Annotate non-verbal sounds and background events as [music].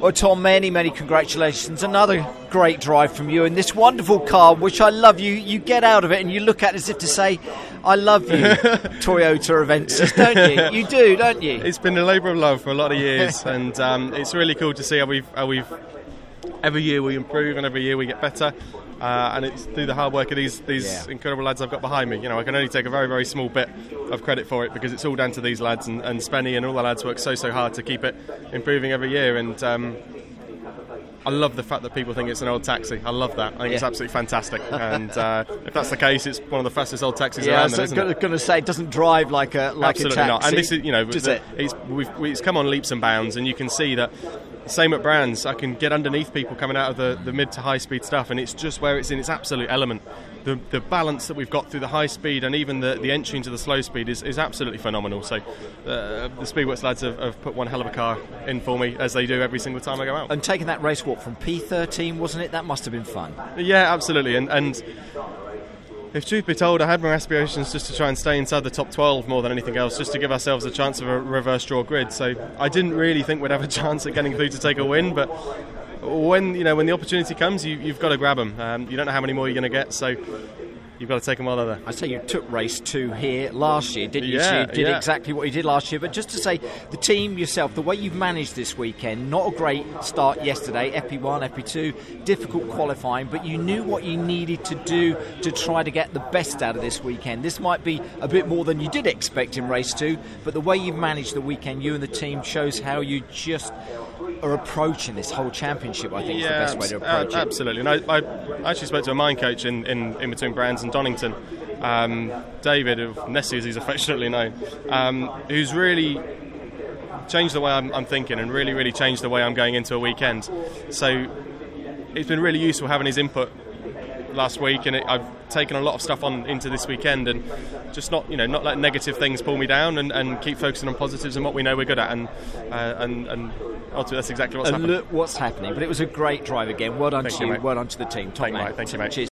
Well, Tom, many, many congratulations. Another great drive from you in this wonderful car, which I love. You you get out of it and you look at it as if to say, I love you, [laughs] Toyota Avensis, don't you? You do, don't you? It's been a labour of love for a lot of years, [laughs] and um, it's really cool to see how we've, how we've every year we improve and every year we get better. Uh, and it's through the hard work of these these Yeah. incredible lads I've got behind me. You know, I can only take a very very small bit of credit for it because it's all down to these lads and, and Spenny and all the lads work so so hard to keep it improving every year. And um, I love the fact that people think it's an old taxi. I love that. I think it's absolutely fantastic. and uh, if that's the case, it's one of the fastest old taxis yeah, I around. was Then, isn't going to say it doesn't drive like a like Absolutely a taxi. not. And this is, you know, the- it? It's, we've, we- it's come on leaps and bounds, and you can see that. Same at Brands, I can get underneath people coming out of the, the mid to high speed stuff, and it's just where it's in its absolute element. The, the balance that we've got through the high speed and even the, the entry into the slow speed is, is absolutely phenomenal. So, uh, the Speedworks lads have, have put one hell of a car in for me, as they do every single time I go out. And taking that race walk from P13, wasn't it? That must have been fun. Yeah, absolutely. And, and if truth be told, I had my aspirations just to try and stay inside the top 12 more than anything else, just to give ourselves a chance of a reverse draw grid. So I didn't really think we'd have a [laughs] chance at getting through to take a win, but when you know when the opportunity comes, you, you've got to grab them. Um, you don't know how many more you're going to get, so you've got to take them they're there. I say you took race two here last year, didn't you? Yeah, so you did yeah. exactly what you did last year. But just to say, the team yourself, the way you've managed this weekend, not a great start yesterday, FP1, FP2, difficult qualifying, but you knew what you needed to do to try to get the best out of this weekend. This might be a bit more than you did expect in race two, but the way you've managed the weekend, you and the team, shows how you just are approaching this whole championship, I think, is the best way to approach a- it. Absolutely. And I, I actually spoke to a mind coach in, in, in between Brands and Donington, um, David, of Nessie as he's affectionately known, um, who's really changed the way I'm, I'm thinking and really, really changed the way I'm going into a weekend. So it's been really useful having his input last week, and it, I've taken a lot of stuff on into this weekend, and just not you know not let negative things pull me down, and, and keep focusing on positives and what we know we're good at, and uh, and and ultimately that's exactly what's and happened. look what's happening. But it was a great drive again. Well done Thank to you. Well done to the team. Top Thank mate. Thank you, mate. Cheers.